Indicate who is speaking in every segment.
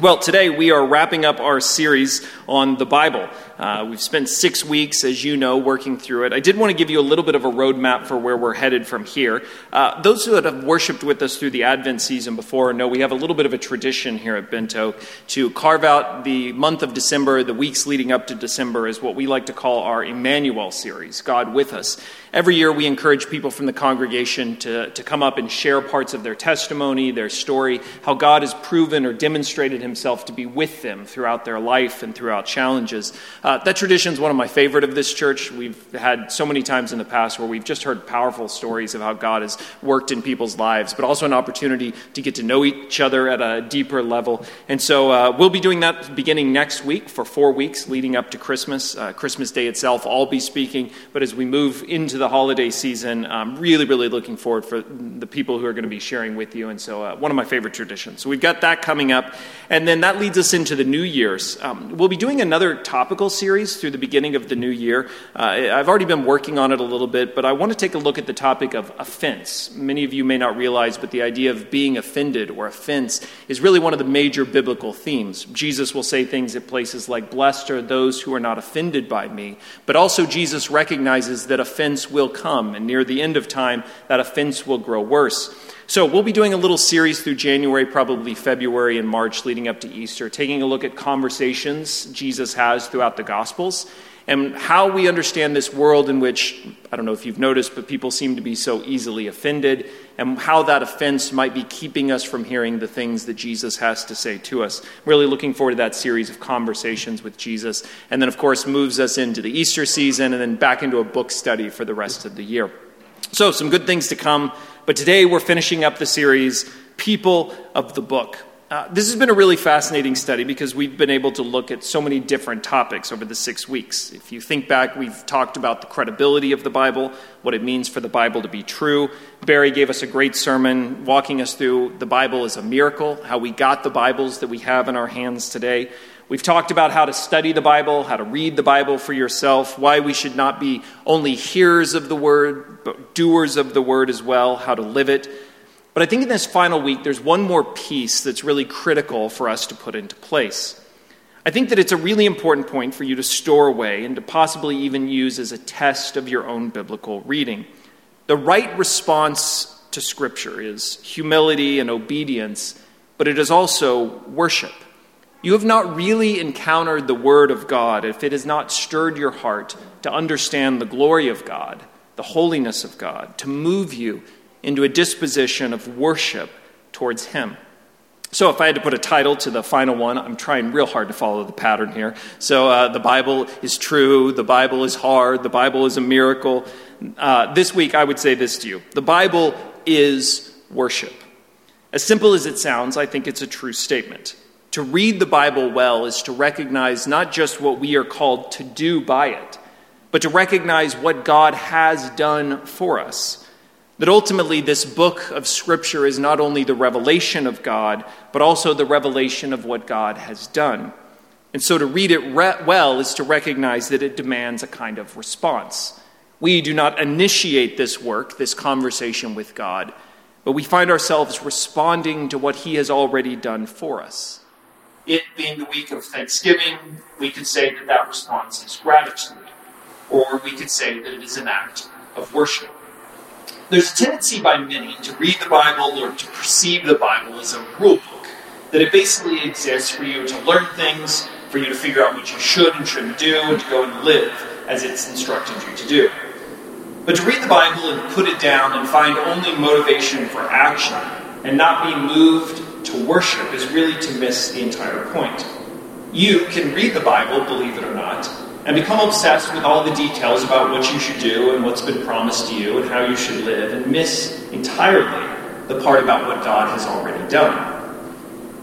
Speaker 1: Well, today we are wrapping up our series on the Bible. Uh, we've spent six weeks, as you know, working through it. I did want to give you a little bit of a roadmap for where we're headed from here. Uh, those who have worshiped with us through the Advent season before know we have a little bit of a tradition here at Bento to carve out the month of December, the weeks leading up to December, as what we like to call our Emmanuel series, God with us. Every year, we encourage people from the congregation to, to come up and share parts of their testimony, their story, how God has proven or demonstrated himself to be with them throughout their life and throughout challenges. Uh, that tradition is one of my favorite of this church. We've had so many times in the past where we've just heard powerful stories of how God has worked in people's lives, but also an opportunity to get to know each other at a deeper level. And so uh, we'll be doing that beginning next week for four weeks leading up to Christmas. Uh, Christmas Day itself, I'll be speaking, but as we move into the holiday season. I'm really, really looking forward for the people who are going to be sharing with you. And so, uh, one of my favorite traditions. So, we've got that coming up. And then that leads us into the New Year's. Um, we'll be doing another topical series through the beginning of the new year. Uh, I've already been working on it a little bit, but I want to take a look at the topic of offense. Many of you may not realize, but the idea of being offended or offense is really one of the major biblical themes. Jesus will say things at places like, Blessed are those who are not offended by me. But also, Jesus recognizes that offense will come, and near the end of time, that offense will grow worse. So, we'll be doing a little series through January, probably February and March leading up to Easter, taking a look at conversations Jesus has throughout the Gospels and how we understand this world in which, I don't know if you've noticed, but people seem to be so easily offended, and how that offense might be keeping us from hearing the things that Jesus has to say to us. Really looking forward to that series of conversations with Jesus. And then, of course, moves us into the Easter season and then back into a book study for the rest of the year. So, some good things to come. But today we're finishing up the series, People of the Book. Uh, this has been a really fascinating study because we've been able to look at so many different topics over the six weeks. If you think back, we've talked about the credibility of the Bible, what it means for the Bible to be true. Barry gave us a great sermon walking us through the Bible as a miracle, how we got the Bibles that we have in our hands today. We've talked about how to study the Bible, how to read the Bible for yourself, why we should not be only hearers of the word, but doers of the word as well, how to live it. But I think in this final week, there's one more piece that's really critical for us to put into place. I think that it's a really important point for you to store away and to possibly even use as a test of your own biblical reading. The right response to Scripture is humility and obedience, but it is also worship. You have not really encountered the Word of God if it has not stirred your heart to understand the glory of God, the holiness of God, to move you into a disposition of worship towards Him. So, if I had to put a title to the final one, I'm trying real hard to follow the pattern here. So, uh, the Bible is true, the Bible is hard, the Bible is a miracle. Uh, this week, I would say this to you the Bible is worship. As simple as it sounds, I think it's a true statement. To read the Bible well is to recognize not just what we are called to do by it, but to recognize what God has done for us. That ultimately, this book of Scripture is not only the revelation of God, but also the revelation of what God has done. And so, to read it re- well is to recognize that it demands a kind of response. We do not initiate this work, this conversation with God, but we find ourselves responding to what He has already done for us it being the week of Thanksgiving, we could say that that response is gratitude, or we could say that it is an act of worship. There's a tendency by many to read the Bible or to perceive the Bible as a rule book, that it basically exists for you to learn things, for you to figure out what you should and shouldn't do, and to go and live as it's instructed you to do. But to read the Bible and put it down and find only motivation for action and not be moved to worship is really to miss the entire point. You can read the Bible, believe it or not, and become obsessed with all the details about what you should do and what's been promised to you and how you should live, and miss entirely the part about what God has already done.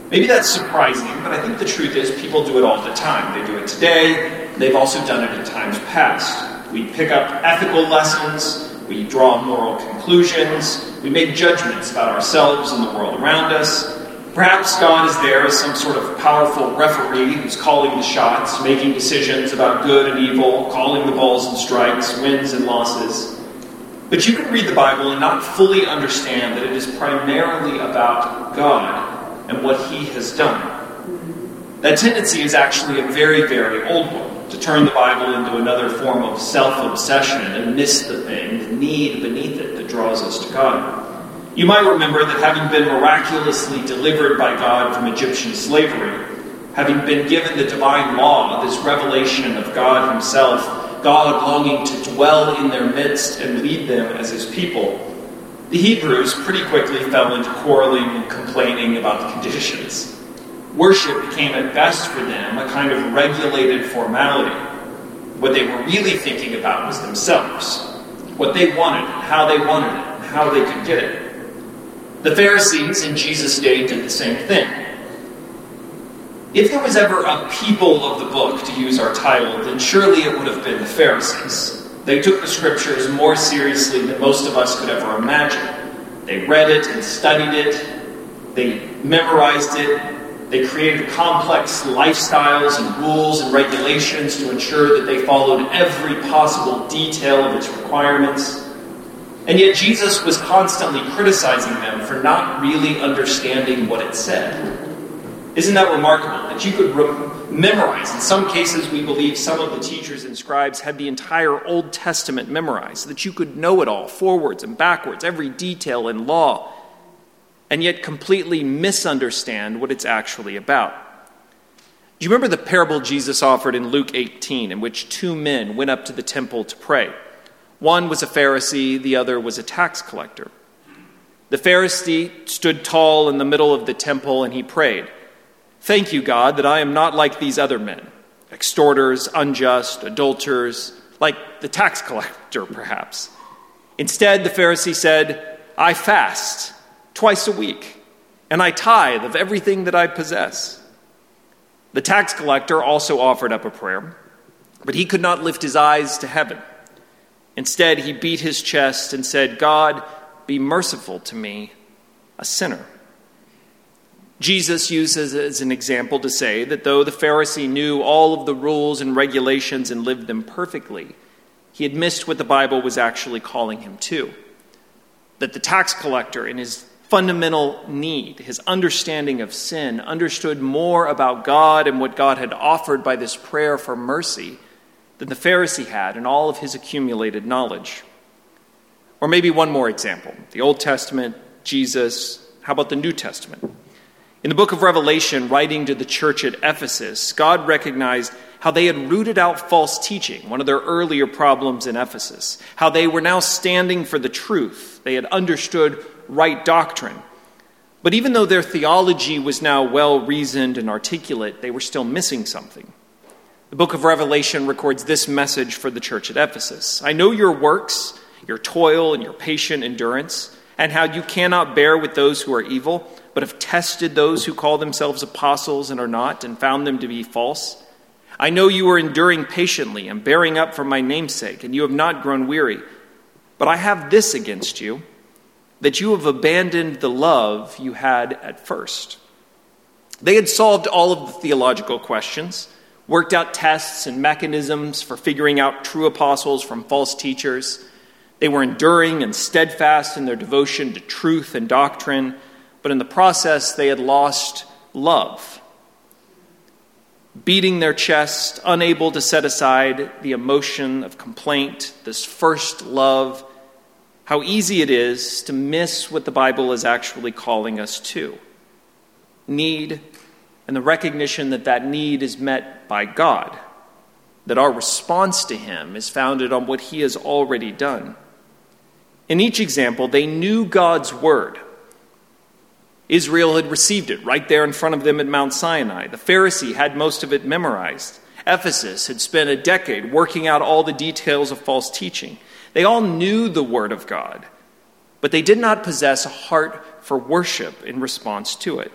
Speaker 1: Maybe that's surprising, but I think the truth is people do it all the time. They do it today, they've also done it in times past. We pick up ethical lessons, we draw moral conclusions, we make judgments about ourselves and the world around us, Perhaps God is there as some sort of powerful referee who's calling the shots, making decisions about good and evil, calling the balls and strikes, wins and losses. But you can read the Bible and not fully understand that it is primarily about God and what He has done. That tendency is actually a very, very old one to turn the Bible into another form of self obsession and miss the thing, the need beneath it that draws us to God. You might remember that having been miraculously delivered by God from Egyptian slavery, having been given the divine law, this revelation of God Himself, God longing to dwell in their midst and lead them as His people, the Hebrews pretty quickly fell into quarreling and complaining about the conditions. Worship became at best for them a kind of regulated formality. What they were really thinking about was themselves, what they wanted, how they wanted it, and how they could get it. The Pharisees in Jesus' day did the same thing. If there was ever a people of the book, to use our title, then surely it would have been the Pharisees. They took the scriptures more seriously than most of us could ever imagine. They read it and studied it, they memorized it, they created complex lifestyles and rules and regulations to ensure that they followed every possible detail of its requirements. And yet Jesus was constantly criticizing them for not really understanding what it said. Isn't that remarkable? That you could re- memorize. In some cases, we believe some of the teachers and scribes had the entire Old Testament memorized, that you could know it all, forwards and backwards, every detail in law, and yet completely misunderstand what it's actually about. Do you remember the parable Jesus offered in Luke 18, in which two men went up to the temple to pray? One was a Pharisee, the other was a tax collector. The Pharisee stood tall in the middle of the temple and he prayed, Thank you, God, that I am not like these other men, extorters, unjust, adulterers, like the tax collector, perhaps. Instead, the Pharisee said, I fast twice a week, and I tithe of everything that I possess. The tax collector also offered up a prayer, but he could not lift his eyes to heaven. Instead, he beat his chest and said, God, be merciful to me, a sinner. Jesus uses as an example to say that though the Pharisee knew all of the rules and regulations and lived them perfectly, he had missed what the Bible was actually calling him to. That the tax collector, in his fundamental need, his understanding of sin, understood more about God and what God had offered by this prayer for mercy than the Pharisee had in all of his accumulated knowledge. Or maybe one more example the Old Testament, Jesus. How about the New Testament? In the book of Revelation, writing to the church at Ephesus, God recognized how they had rooted out false teaching, one of their earlier problems in Ephesus, how they were now standing for the truth. They had understood right doctrine. But even though their theology was now well reasoned and articulate, they were still missing something. The book of Revelation records this message for the church at Ephesus I know your works, your toil, and your patient endurance, and how you cannot bear with those who are evil, but have tested those who call themselves apostles and are not, and found them to be false. I know you are enduring patiently and bearing up for my namesake, and you have not grown weary. But I have this against you that you have abandoned the love you had at first. They had solved all of the theological questions worked out tests and mechanisms for figuring out true apostles from false teachers. They were enduring and steadfast in their devotion to truth and doctrine, but in the process, they had lost love. Beating their chest, unable to set aside the emotion of complaint, this first love, how easy it is to miss what the Bible is actually calling us to need and the recognition that that need is met by God, that our response to Him is founded on what He has already done. In each example, they knew God's word. Israel had received it right there in front of them at Mount Sinai. The Pharisee had most of it memorized. Ephesus had spent a decade working out all the details of false teaching. They all knew the Word of God, but they did not possess a heart for worship in response to it.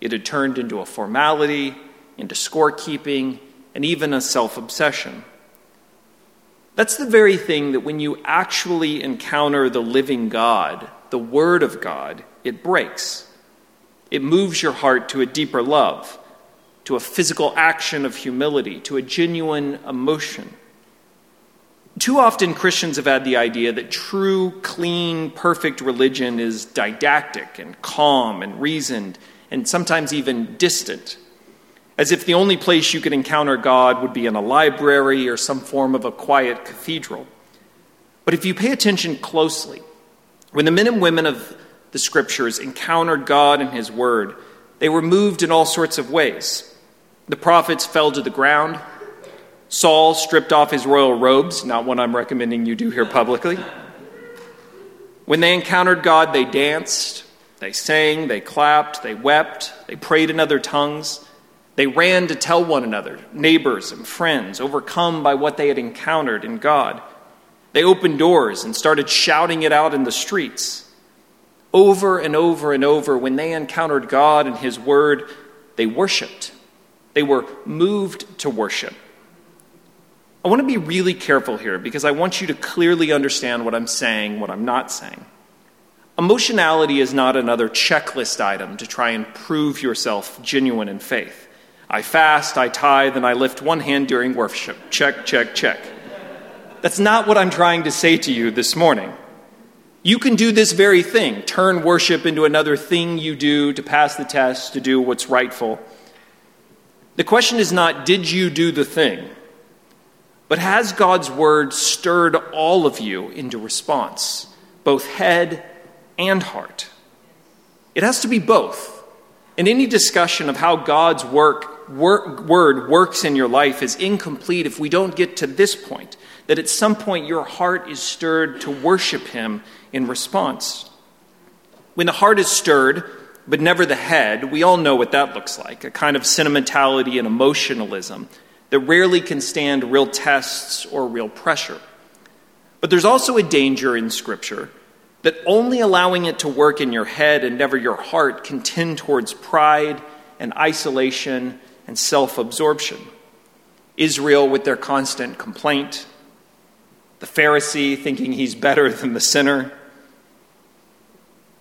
Speaker 1: It had turned into a formality, into scorekeeping, and even a self obsession. That's the very thing that when you actually encounter the living God, the Word of God, it breaks. It moves your heart to a deeper love, to a physical action of humility, to a genuine emotion. Too often, Christians have had the idea that true, clean, perfect religion is didactic and calm and reasoned and sometimes even distant, as if the only place you could encounter God would be in a library or some form of a quiet cathedral. But if you pay attention closely, when the men and women of the scriptures encountered God and His Word, they were moved in all sorts of ways. The prophets fell to the ground. Saul stripped off his royal robes, not what I'm recommending you do here publicly. When they encountered God, they danced, they sang, they clapped, they wept, they prayed in other tongues. They ran to tell one another, neighbors and friends, overcome by what they had encountered in God. They opened doors and started shouting it out in the streets. Over and over and over, when they encountered God and His Word, they worshiped. They were moved to worship. I want to be really careful here because I want you to clearly understand what I'm saying, what I'm not saying. Emotionality is not another checklist item to try and prove yourself genuine in faith. I fast, I tithe, and I lift one hand during worship. Check, check, check. That's not what I'm trying to say to you this morning. You can do this very thing turn worship into another thing you do to pass the test, to do what's rightful. The question is not, did you do the thing? But has God's word stirred all of you into response, both head and heart? It has to be both. And any discussion of how God's work, work, word works in your life is incomplete if we don't get to this point that at some point your heart is stirred to worship Him in response. When the heart is stirred, but never the head, we all know what that looks like a kind of sentimentality and emotionalism that rarely can stand real tests or real pressure. But there's also a danger in Scripture that only allowing it to work in your head and never your heart can tend towards pride and isolation and self absorption. Israel, with their constant complaint, the Pharisee thinking he's better than the sinner,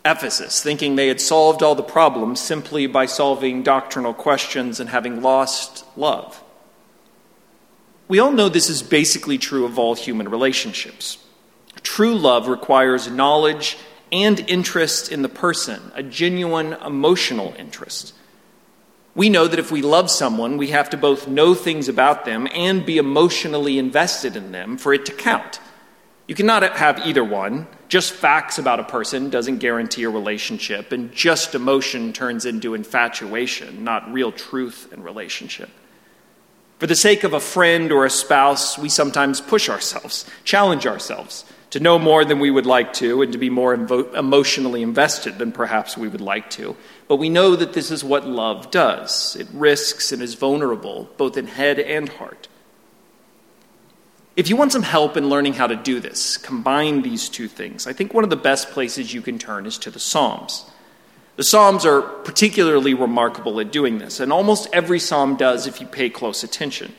Speaker 1: Ephesus, thinking they had solved all the problems simply by solving doctrinal questions and having lost love. We all know this is basically true of all human relationships. True love requires knowledge and interest in the person, a genuine emotional interest. We know that if we love someone, we have to both know things about them and be emotionally invested in them for it to count. You cannot have either one. Just facts about a person doesn't guarantee a relationship, and just emotion turns into infatuation, not real truth and relationship. For the sake of a friend or a spouse, we sometimes push ourselves, challenge ourselves to know more than we would like to, and to be more invo- emotionally invested than perhaps we would like to. But we know that this is what love does it risks and is vulnerable, both in head and heart. If you want some help in learning how to do this, combine these two things, I think one of the best places you can turn is to the Psalms. The Psalms are particularly remarkable at doing this, and almost every psalm does if you pay close attention.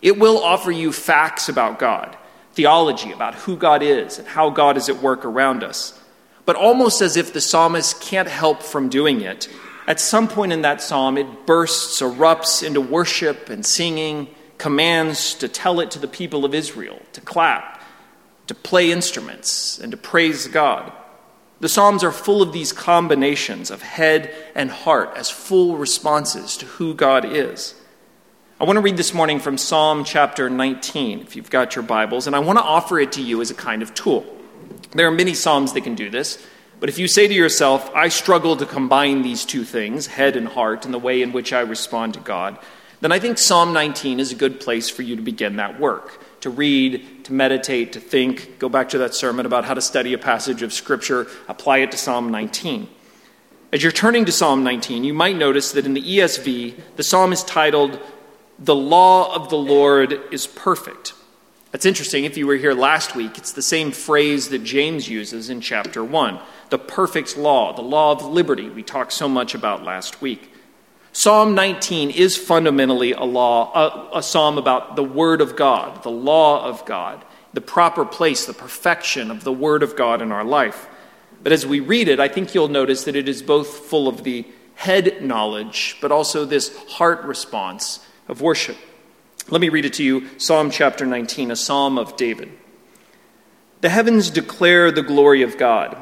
Speaker 1: It will offer you facts about God, theology about who God is and how God is at work around us. But almost as if the psalmist can't help from doing it, at some point in that psalm, it bursts, erupts into worship and singing commands to tell it to the people of Israel, to clap, to play instruments, and to praise God. The Psalms are full of these combinations of head and heart as full responses to who God is. I want to read this morning from Psalm chapter 19, if you've got your Bibles, and I want to offer it to you as a kind of tool. There are many Psalms that can do this, but if you say to yourself, I struggle to combine these two things, head and heart, in the way in which I respond to God, then I think Psalm 19 is a good place for you to begin that work to read, to meditate, to think. Go back to that sermon about how to study a passage of Scripture, apply it to Psalm 19. As you're turning to Psalm 19, you might notice that in the ESV, the psalm is titled, The Law of the Lord is Perfect. That's interesting. If you were here last week, it's the same phrase that James uses in chapter 1 the perfect law, the law of liberty we talked so much about last week. Psalm 19 is fundamentally a law, a, a, psalm about the Word of God, the law of God, the proper place, the perfection of the Word of God in our life. But as we read it, I think you'll notice that it is both full of the head knowledge, but also this heart response of worship. Let me read it to you Psalm chapter 19, a psalm of David. The heavens declare the glory of God,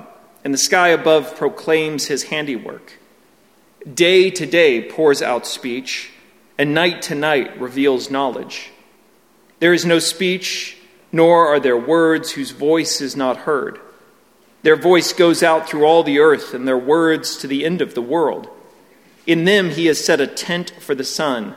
Speaker 1: and the sky above proclaims his handiwork. Day to day pours out speech, and night to night reveals knowledge. There is no speech, nor are there words whose voice is not heard. Their voice goes out through all the earth, and their words to the end of the world. In them he has set a tent for the sun,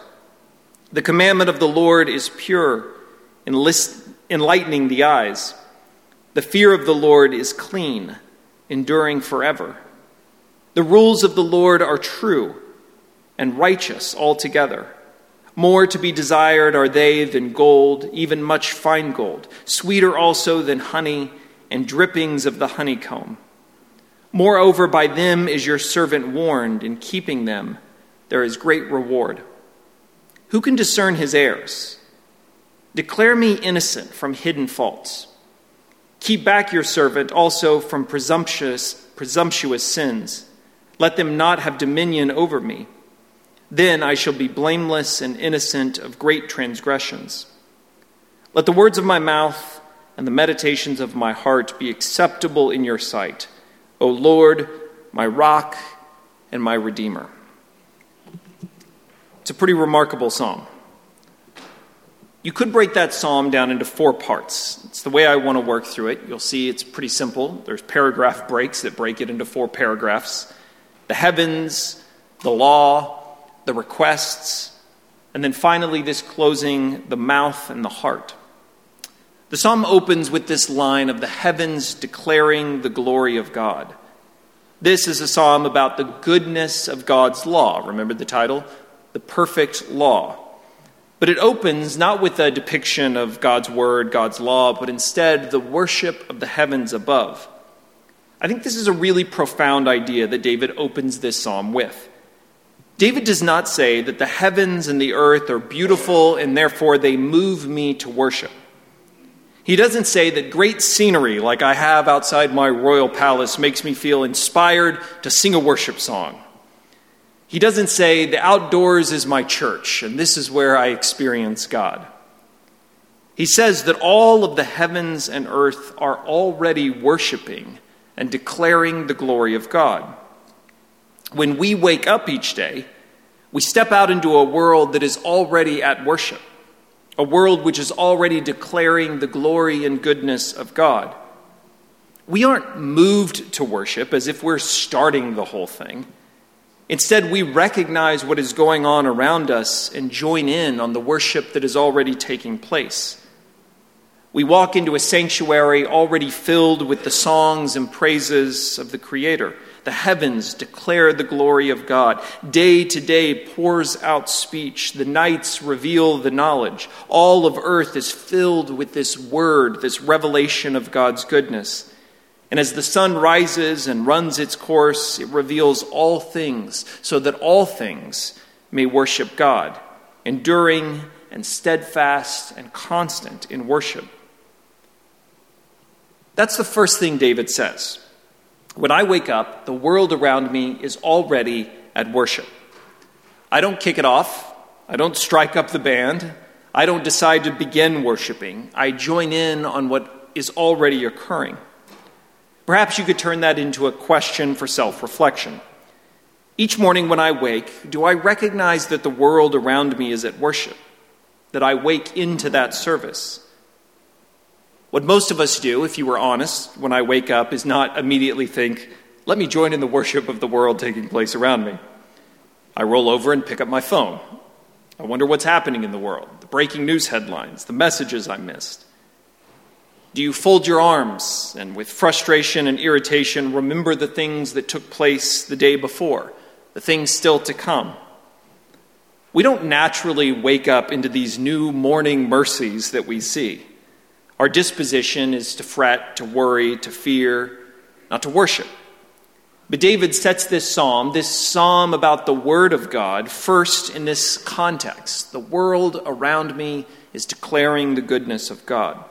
Speaker 1: The commandment of the Lord is pure, enlightening the eyes. The fear of the Lord is clean enduring forever. The rules of the Lord are true and righteous altogether. More to be desired are they than gold, even much fine gold, sweeter also than honey and drippings of the honeycomb. Moreover, by them is your servant warned, in keeping them there is great reward. Who can discern his errors? Declare me innocent from hidden faults. Keep back your servant also from presumptuous, presumptuous sins. Let them not have dominion over me. Then I shall be blameless and innocent of great transgressions. Let the words of my mouth and the meditations of my heart be acceptable in your sight, O Lord, my rock and my redeemer. It's a pretty remarkable psalm. You could break that psalm down into four parts. It's the way I want to work through it. You'll see it's pretty simple. There's paragraph breaks that break it into four paragraphs the heavens, the law, the requests, and then finally, this closing, the mouth and the heart. The psalm opens with this line of the heavens declaring the glory of God. This is a psalm about the goodness of God's law. Remember the title? The perfect law. But it opens not with a depiction of God's word, God's law, but instead the worship of the heavens above. I think this is a really profound idea that David opens this psalm with. David does not say that the heavens and the earth are beautiful and therefore they move me to worship. He doesn't say that great scenery like I have outside my royal palace makes me feel inspired to sing a worship song. He doesn't say, the outdoors is my church, and this is where I experience God. He says that all of the heavens and earth are already worshiping and declaring the glory of God. When we wake up each day, we step out into a world that is already at worship, a world which is already declaring the glory and goodness of God. We aren't moved to worship as if we're starting the whole thing. Instead, we recognize what is going on around us and join in on the worship that is already taking place. We walk into a sanctuary already filled with the songs and praises of the Creator. The heavens declare the glory of God. Day to day pours out speech. The nights reveal the knowledge. All of earth is filled with this word, this revelation of God's goodness. And as the sun rises and runs its course, it reveals all things, so that all things may worship God, enduring and steadfast and constant in worship. That's the first thing David says. When I wake up, the world around me is already at worship. I don't kick it off, I don't strike up the band, I don't decide to begin worshiping. I join in on what is already occurring. Perhaps you could turn that into a question for self reflection. Each morning when I wake, do I recognize that the world around me is at worship? That I wake into that service? What most of us do, if you were honest, when I wake up, is not immediately think, let me join in the worship of the world taking place around me. I roll over and pick up my phone. I wonder what's happening in the world, the breaking news headlines, the messages I missed. Do you fold your arms and, with frustration and irritation, remember the things that took place the day before, the things still to come? We don't naturally wake up into these new morning mercies that we see. Our disposition is to fret, to worry, to fear, not to worship. But David sets this psalm, this psalm about the Word of God, first in this context. The world around me is declaring the goodness of God.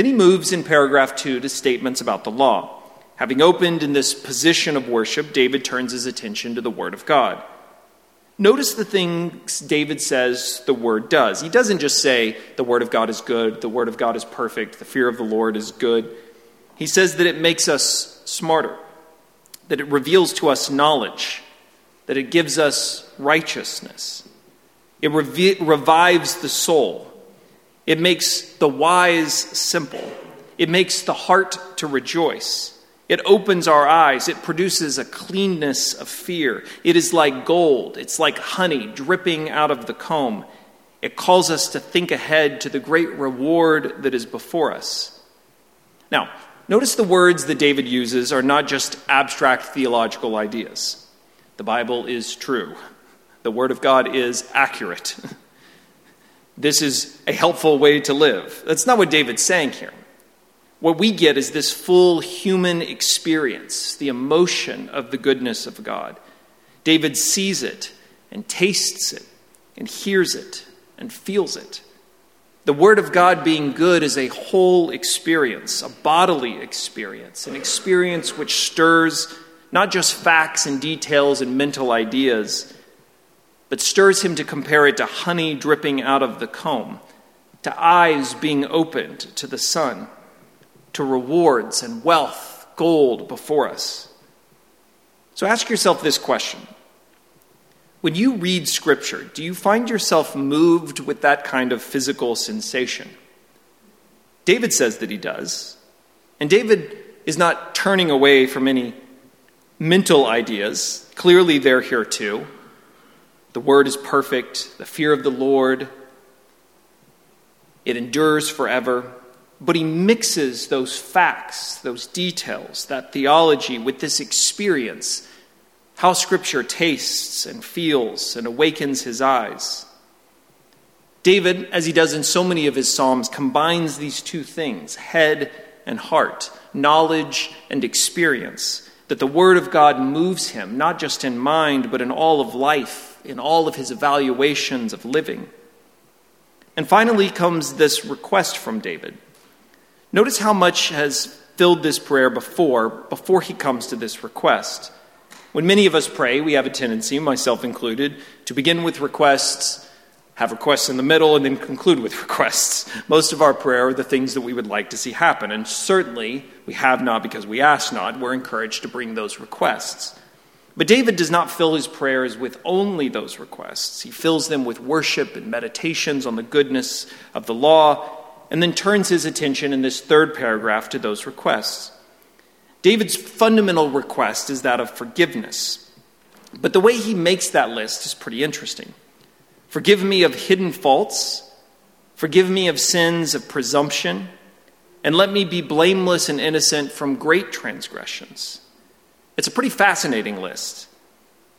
Speaker 1: Then he moves in paragraph 2 to statements about the law. Having opened in this position of worship, David turns his attention to the Word of God. Notice the things David says the Word does. He doesn't just say, the Word of God is good, the Word of God is perfect, the fear of the Lord is good. He says that it makes us smarter that it reveals to us knowledge, that it gives us righteousness. It revi- revives the soul. It makes the wise simple. It makes the heart to rejoice. It opens our eyes. It produces a cleanness of fear. It is like gold. It's like honey dripping out of the comb. It calls us to think ahead to the great reward that is before us. Now, Notice the words that David uses are not just abstract theological ideas. The Bible is true, the Word of God is accurate. this is a helpful way to live. That's not what David's saying here. What we get is this full human experience, the emotion of the goodness of God. David sees it and tastes it and hears it and feels it. The Word of God being good is a whole experience, a bodily experience, an experience which stirs not just facts and details and mental ideas, but stirs him to compare it to honey dripping out of the comb, to eyes being opened to the sun, to rewards and wealth, gold before us. So ask yourself this question when you read Scripture, do you find yourself moved with that kind of physical sensation? David says that he does. And David is not turning away from any mental ideas. Clearly, they're here too. The word is perfect, the fear of the Lord, it endures forever. But he mixes those facts, those details, that theology with this experience how Scripture tastes and feels and awakens his eyes. David, as he does in so many of his Psalms, combines these two things head and heart, knowledge and experience. That the Word of God moves him, not just in mind, but in all of life, in all of his evaluations of living. And finally comes this request from David. Notice how much has filled this prayer before, before he comes to this request. When many of us pray, we have a tendency, myself included, to begin with requests, have requests in the middle, and then conclude with requests. Most of our prayer are the things that we would like to see happen, and certainly we have not because we ask not. We're encouraged to bring those requests. But David does not fill his prayers with only those requests. He fills them with worship and meditations on the goodness of the law, and then turns his attention in this third paragraph to those requests. David's fundamental request is that of forgiveness. But the way he makes that list is pretty interesting. Forgive me of hidden faults, forgive me of sins of presumption, and let me be blameless and innocent from great transgressions. It's a pretty fascinating list.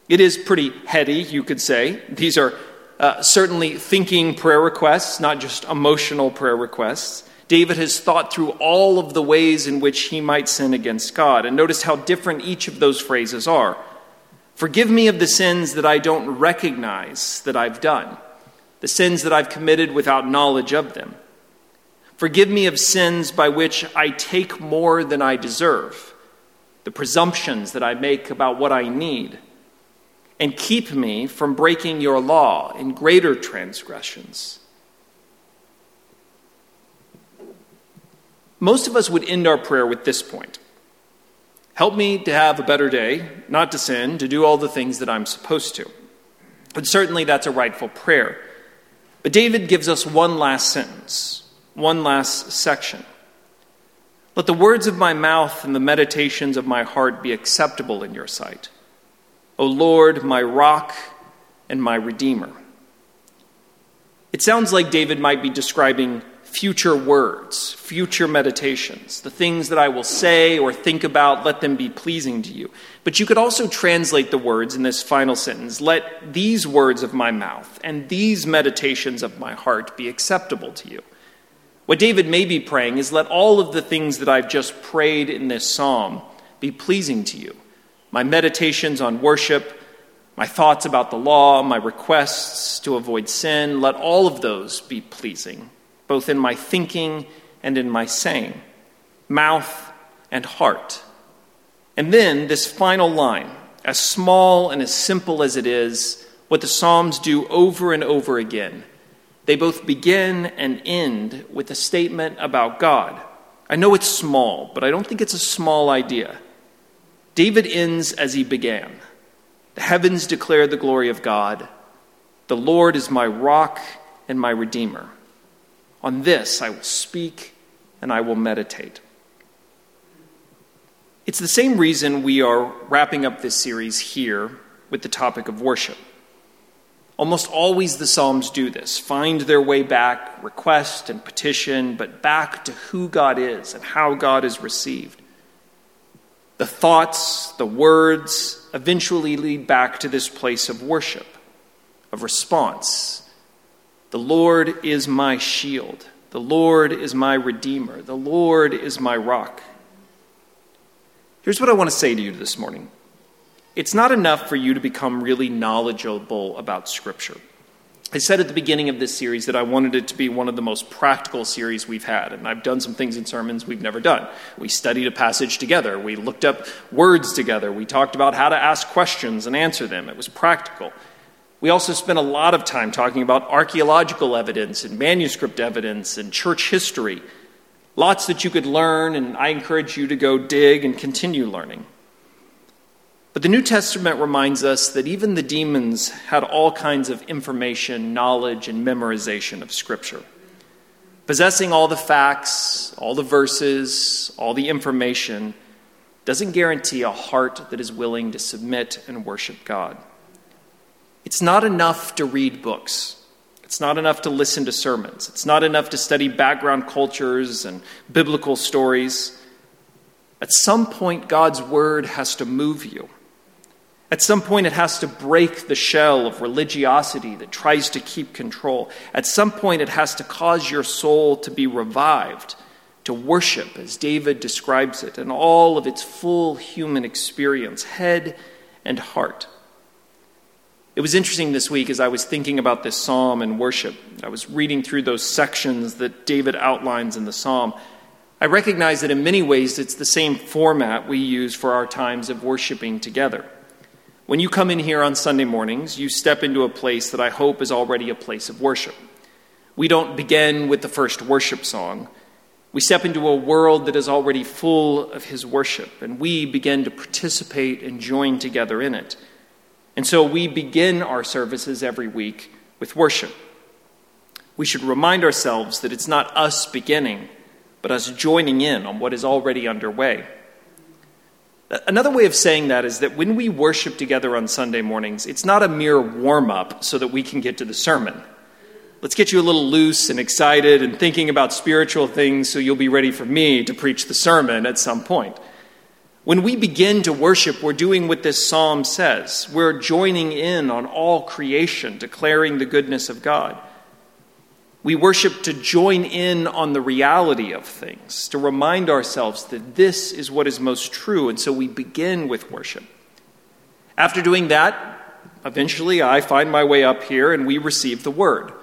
Speaker 1: It is pretty heady, you could say. These are uh, certainly thinking prayer requests, not just emotional prayer requests. David has thought through all of the ways in which he might sin against God. And notice how different each of those phrases are. Forgive me of the sins that I don't recognize that I've done, the sins that I've committed without knowledge of them. Forgive me of sins by which I take more than I deserve, the presumptions that I make about what I need. And keep me from breaking your law in greater transgressions. Most of us would end our prayer with this point Help me to have a better day, not to sin, to do all the things that I'm supposed to. But certainly that's a rightful prayer. But David gives us one last sentence, one last section. Let the words of my mouth and the meditations of my heart be acceptable in your sight. O Lord, my rock and my redeemer. It sounds like David might be describing future words, future meditations, the things that I will say or think about, let them be pleasing to you. But you could also translate the words in this final sentence let these words of my mouth and these meditations of my heart be acceptable to you. What David may be praying is let all of the things that I've just prayed in this psalm be pleasing to you. my meditations on worship, my thoughts about the law, my requests to avoid sin, let all of those be pleasing, both in my thinking and in my saying, mouth and heart. And then this final line, as small and as simple as it is, what the Psalms do over and over again. They both begin and end with a statement about God. I know it's small, but I don't think it's a small idea. David ends as he began The heavens declare the glory of God. The Lord is my rock and my redeemer. On this I will speak and I will meditate. It's the same reason we are wrapping up this series here with the topic of worship. Almost always the Psalms do this find their way back, request and petition, but back to who God is and how God is received. The thoughts, the words eventually lead back to this place of worship, of response. The Lord is my shield. The Lord is my redeemer. The Lord is my rock. Here's what I want to say to you this morning it's not enough for you to become really knowledgeable about Scripture. I said at the beginning of this series that I wanted it to be one of the most practical series we've had, and I've done some things in sermons we've never done. We studied a passage together, we looked up words together, we talked about how to ask questions and answer them. It was practical. We also spent a lot of time talking about archaeological evidence and manuscript evidence and church history. Lots that you could learn, and I encourage you to go dig and continue learning. But the New Testament reminds us that even the demons had all kinds of information, knowledge, and memorization of Scripture. Possessing all the facts, all the verses, all the information doesn't guarantee a heart that is willing to submit and worship God. It's not enough to read books. It's not enough to listen to sermons. It's not enough to study background cultures and biblical stories. At some point, God's word has to move you. At some point, it has to break the shell of religiosity that tries to keep control. At some point, it has to cause your soul to be revived, to worship, as David describes it, in all of its full human experience, head and heart. It was interesting this week as I was thinking about this psalm and worship. I was reading through those sections that David outlines in the psalm. I recognize that in many ways it's the same format we use for our times of worshiping together. When you come in here on Sunday mornings, you step into a place that I hope is already a place of worship. We don't begin with the first worship song. We step into a world that is already full of His worship, and we begin to participate and join together in it. And so we begin our services every week with worship. We should remind ourselves that it's not us beginning, but us joining in on what is already underway. Another way of saying that is that when we worship together on Sunday mornings, it's not a mere warm up so that we can get to the sermon. Let's get you a little loose and excited and thinking about spiritual things so you'll be ready for me to preach the sermon at some point. When we begin to worship, we're doing what this psalm says. We're joining in on all creation, declaring the goodness of God. We worship to join in on the reality of things, to remind ourselves that this is what is most true, and so we begin with worship. After doing that, eventually I find my way up here and we receive the word.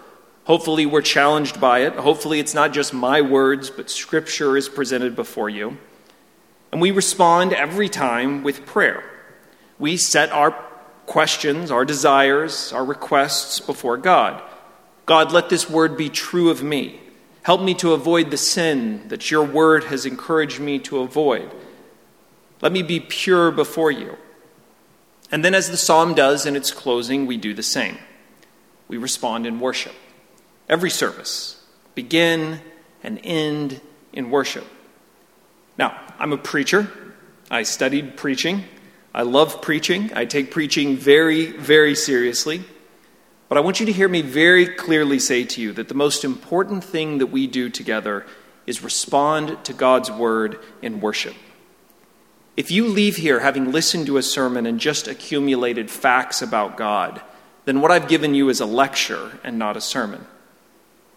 Speaker 1: Hopefully, we're challenged by it. Hopefully, it's not just my words, but scripture is presented before you. And we respond every time with prayer. We set our questions, our desires, our requests before God. God, let this word be true of me. Help me to avoid the sin that your word has encouraged me to avoid. Let me be pure before you. And then, as the psalm does in its closing, we do the same. We respond in worship. Every service, begin and end in worship. Now, I'm a preacher. I studied preaching. I love preaching. I take preaching very, very seriously. But I want you to hear me very clearly say to you that the most important thing that we do together is respond to God's word in worship. If you leave here having listened to a sermon and just accumulated facts about God, then what I've given you is a lecture and not a sermon.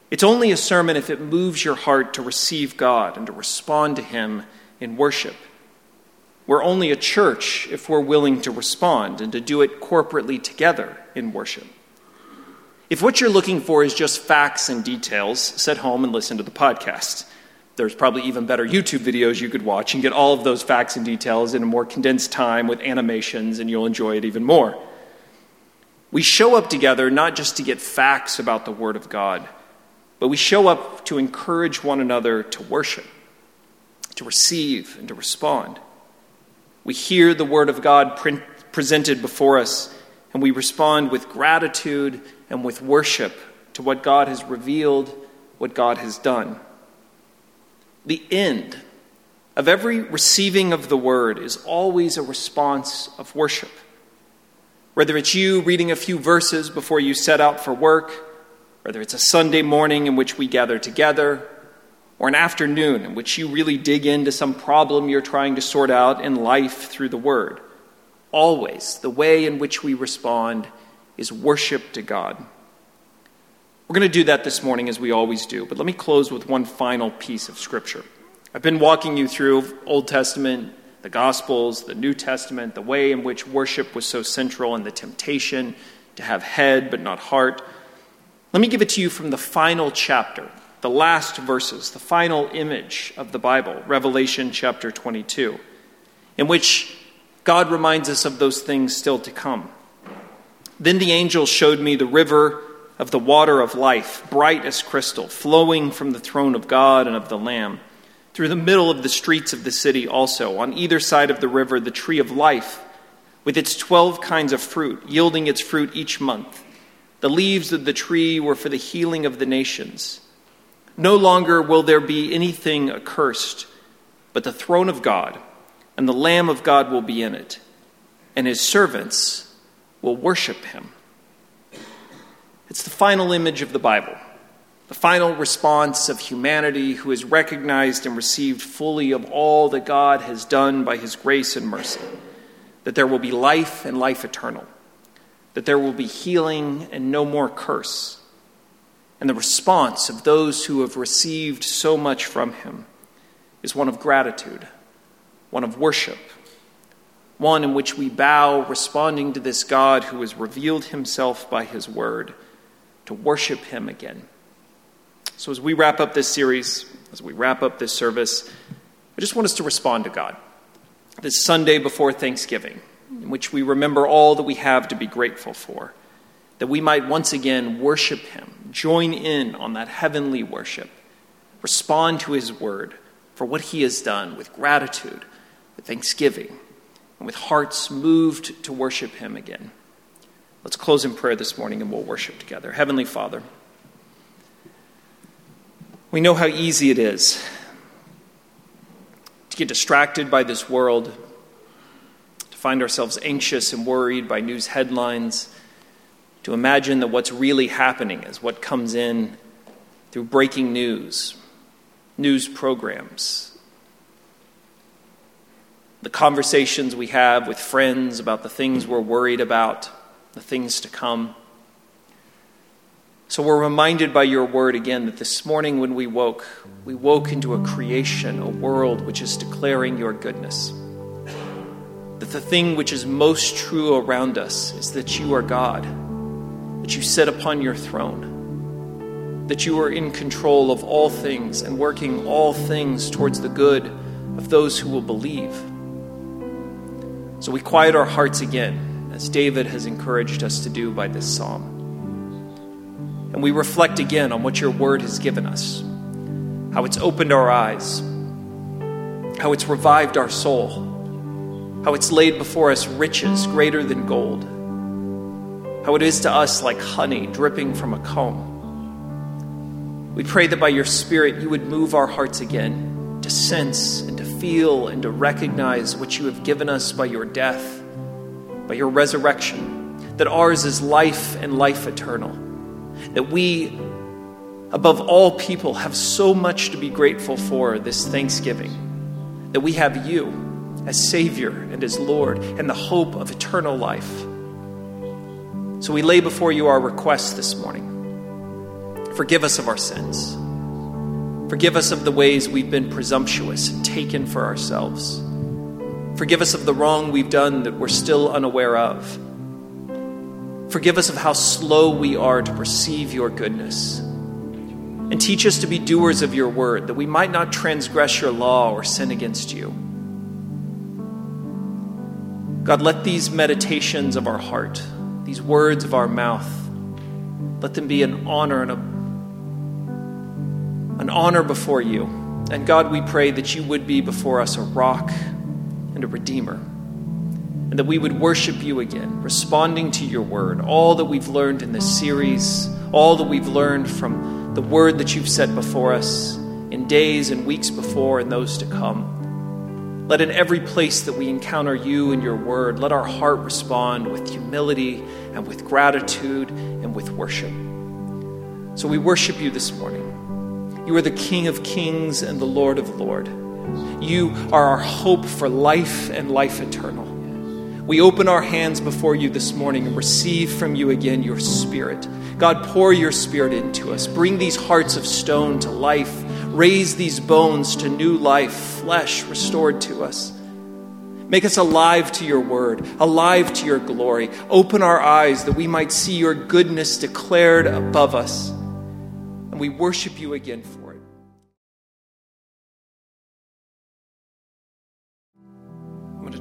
Speaker 1: It's only a sermon if it moves your heart to receive God and to respond to Him in worship. We're only a church if we're willing to respond and to do it corporately together in worship. If what you're looking for is just facts and details, sit home and listen to the podcast. There's probably even better YouTube videos you could watch and get all of those facts and details in a more condensed time with animations, and you'll enjoy it even more. We show up together not just to get facts about the Word of God, but we show up to encourage one another to worship, to receive, and to respond. We hear the Word of God pre- presented before us, and we respond with gratitude and with worship to what God has revealed, what God has done. The end of every receiving of the Word is always a response of worship. Whether it's you reading a few verses before you set out for work, whether it's a Sunday morning in which we gather together, or an afternoon in which you really dig into some problem you're trying to sort out in life through the Word, always the way in which we respond is worship to God. We're going to do that this morning as we always do, but let me close with one final piece of Scripture. I've been walking you through Old Testament, the Gospels, the New Testament, the way in which worship was so central, and the temptation to have head but not heart. Let me give it to you from the final chapter, the last verses, the final image of the Bible, Revelation chapter 22, in which God reminds us of those things still to come. Then the angel showed me the river of the water of life, bright as crystal, flowing from the throne of God and of the Lamb through the middle of the streets of the city also, on either side of the river, the tree of life, with its twelve kinds of fruit, yielding its fruit each month. The leaves of the tree were for the healing of the nations. No longer will there be anything accursed, but the throne of God and the Lamb of God will be in it, and his servants will worship him. It's the final image of the Bible the final response of humanity who has recognized and received fully of all that God has done by his grace and mercy. That there will be life and life eternal. That there will be healing and no more curse. And the response of those who have received so much from him is one of gratitude, one of worship, one in which we bow, responding to this God who has revealed himself by his word, to worship him again. So, as we wrap up this series, as we wrap up this service, I just want us to respond to God. This Sunday before Thanksgiving, in which we remember all that we have to be grateful for, that we might once again worship Him, join in on that heavenly worship, respond to His word for what He has done with gratitude, with thanksgiving, and with hearts moved to worship Him again. Let's close in prayer this morning and we'll worship together. Heavenly Father, we know how easy it is to get distracted by this world, to find ourselves anxious and worried by news headlines, to imagine that what's really happening is what comes in through breaking news, news programs, the conversations we have with friends about the things we're worried about, the things to come. So we're reminded by your word again that this morning when we woke, we woke into a creation, a world which is declaring your goodness. That the thing which is most true around us is that you are God, that you sit upon your throne, that you are in control of all things and working all things towards the good of those who will believe. So we quiet our hearts again, as David has encouraged us to do by this psalm. And we reflect again on what your word has given us, how it's opened our eyes, how it's revived our soul, how it's laid before us riches greater than gold, how it is to us like honey dripping from a comb. We pray that by your Spirit you would move our hearts again to sense feel and to recognize what you have given us by your death, by your resurrection, that ours is life and life eternal that we, above all people, have so much to be grateful for this Thanksgiving. That we have you as Savior and as Lord and the hope of eternal life. So we lay before you our requests this morning. Forgive us of our sins. Forgive us of the ways we've been presumptuous and taken for ourselves. Forgive us of the wrong we've done that we're still unaware of. Forgive us of how slow we are to perceive your goodness. And teach us to be doers of your word, that we might not transgress your law or sin against you. God, let these meditations of our heart, these words of our mouth, let them be an honor and a, honor before you. And God, we pray that you would be before us a rock and a redeemer and that we would worship you again, responding to your word, all that we've learned in this series, all that we've learned from the word that you've set before us in days and weeks before and those to come. Let in every place that we encounter you and your word, let our heart respond with humility and with gratitude and with worship. So we worship you this morning. You are the King of kings and the Lord of lords. You are our hope for life and life eternal. We open our hands before you this morning and receive from you again your spirit. God, pour your spirit into us. Bring these hearts of stone to life. Raise these bones to new life, flesh restored to us. Make us alive to your word, alive to your glory. Open our eyes that we might see your goodness declared above us. And we worship you again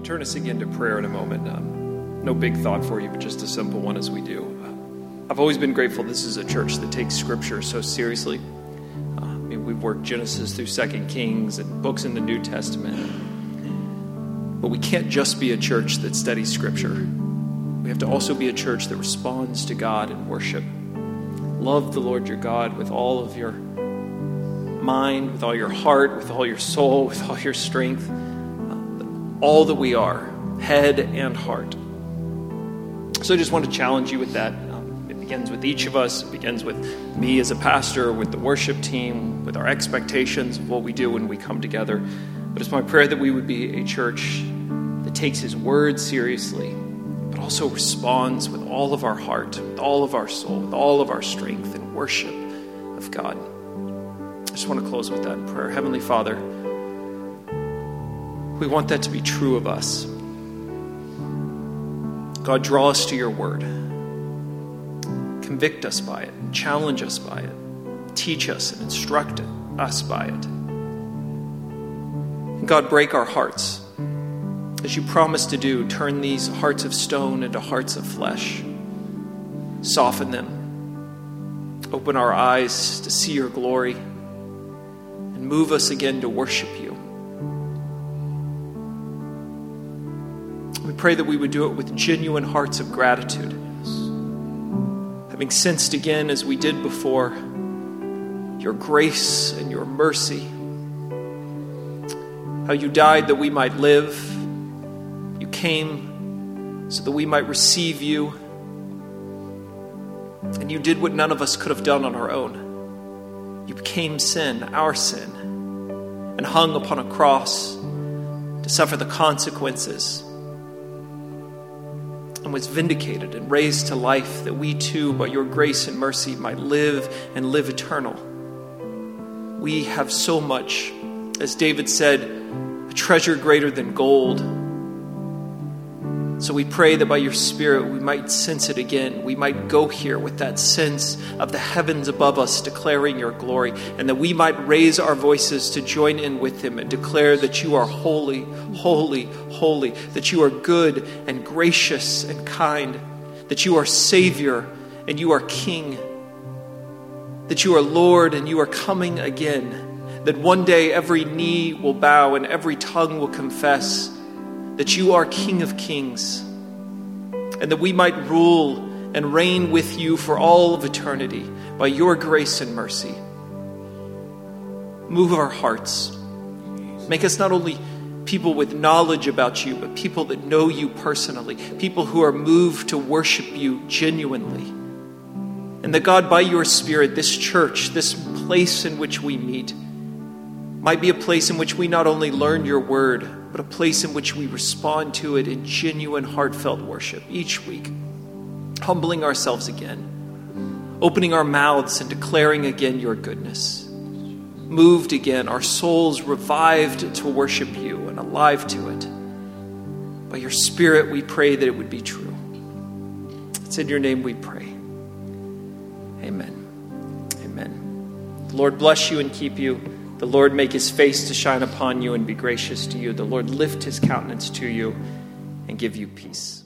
Speaker 1: turn us again to prayer in a moment. Um, no big thought for you, but just a simple one as we do. Uh, I've always been grateful this is a church that takes Scripture so seriously. Uh, I mean, we've worked Genesis through Second Kings and books in the New Testament. But we can't just be a church that studies Scripture. We have to also be a church that responds to God in worship. Love the Lord your God with all of your mind, with all your heart, with all your soul, with all your strength all that we are, head and heart. So I just want to challenge you with that. Um, it begins with each of us, it begins with me as a pastor, with the worship team, with our expectations of what we do when we come together. But it's my prayer that we would be a church that takes His word seriously, but also responds with all of our heart, with all of our soul, with all of our strength in worship of God. I just want to close with that in prayer. Heavenly Father, we want that to be true of us. God, draw us to your word. Convict us by it, challenge us by it, teach us and instruct us by it. And God, break our hearts. As you promised to do, turn these hearts of stone into hearts of flesh. Soften them. Open our eyes to see your glory. And move us again to worship you. Pray that we would do it with genuine hearts of gratitude. Having sensed again, as we did before, your grace and your mercy. How you died that we might live. You came so that we might receive you. And you did what none of us could have done on our own. You became sin, our sin, and hung upon a cross to suffer the consequences and was vindicated and raised to life that we too, by your grace and mercy, might live and live eternal. We have so much, as David said, a treasure greater than gold. So we pray that by your Spirit we might sense it again. We might go here with that sense of the heavens above us declaring your glory, and that we might raise our voices to join in with him and declare that you are holy, holy, holy, that you are good and gracious and kind, that you are Savior and you are King, that you are Lord and you are coming again, that one day every knee will bow and every tongue will confess that you are King of Kings, and that we might rule and reign with you for all of eternity by your grace and mercy. Move our hearts. Make us not only people with knowledge about you, but people that know you personally, people who are moved to worship you genuinely. And that God, by your Spirit, this church, this place in which we meet, might be a place in which we not only learn your word, but a place in which we respond to it in genuine, heartfelt worship each week, humbling ourselves again, opening our mouths and declaring again your goodness. Moved again, our souls revived to worship you and alive to it. By your Spirit, we pray that it would be true. It's in your name we pray. Amen. Amen. The Lord bless you and keep you. The Lord make his face to shine upon you and be gracious to you. The Lord lift his countenance to you and give you peace.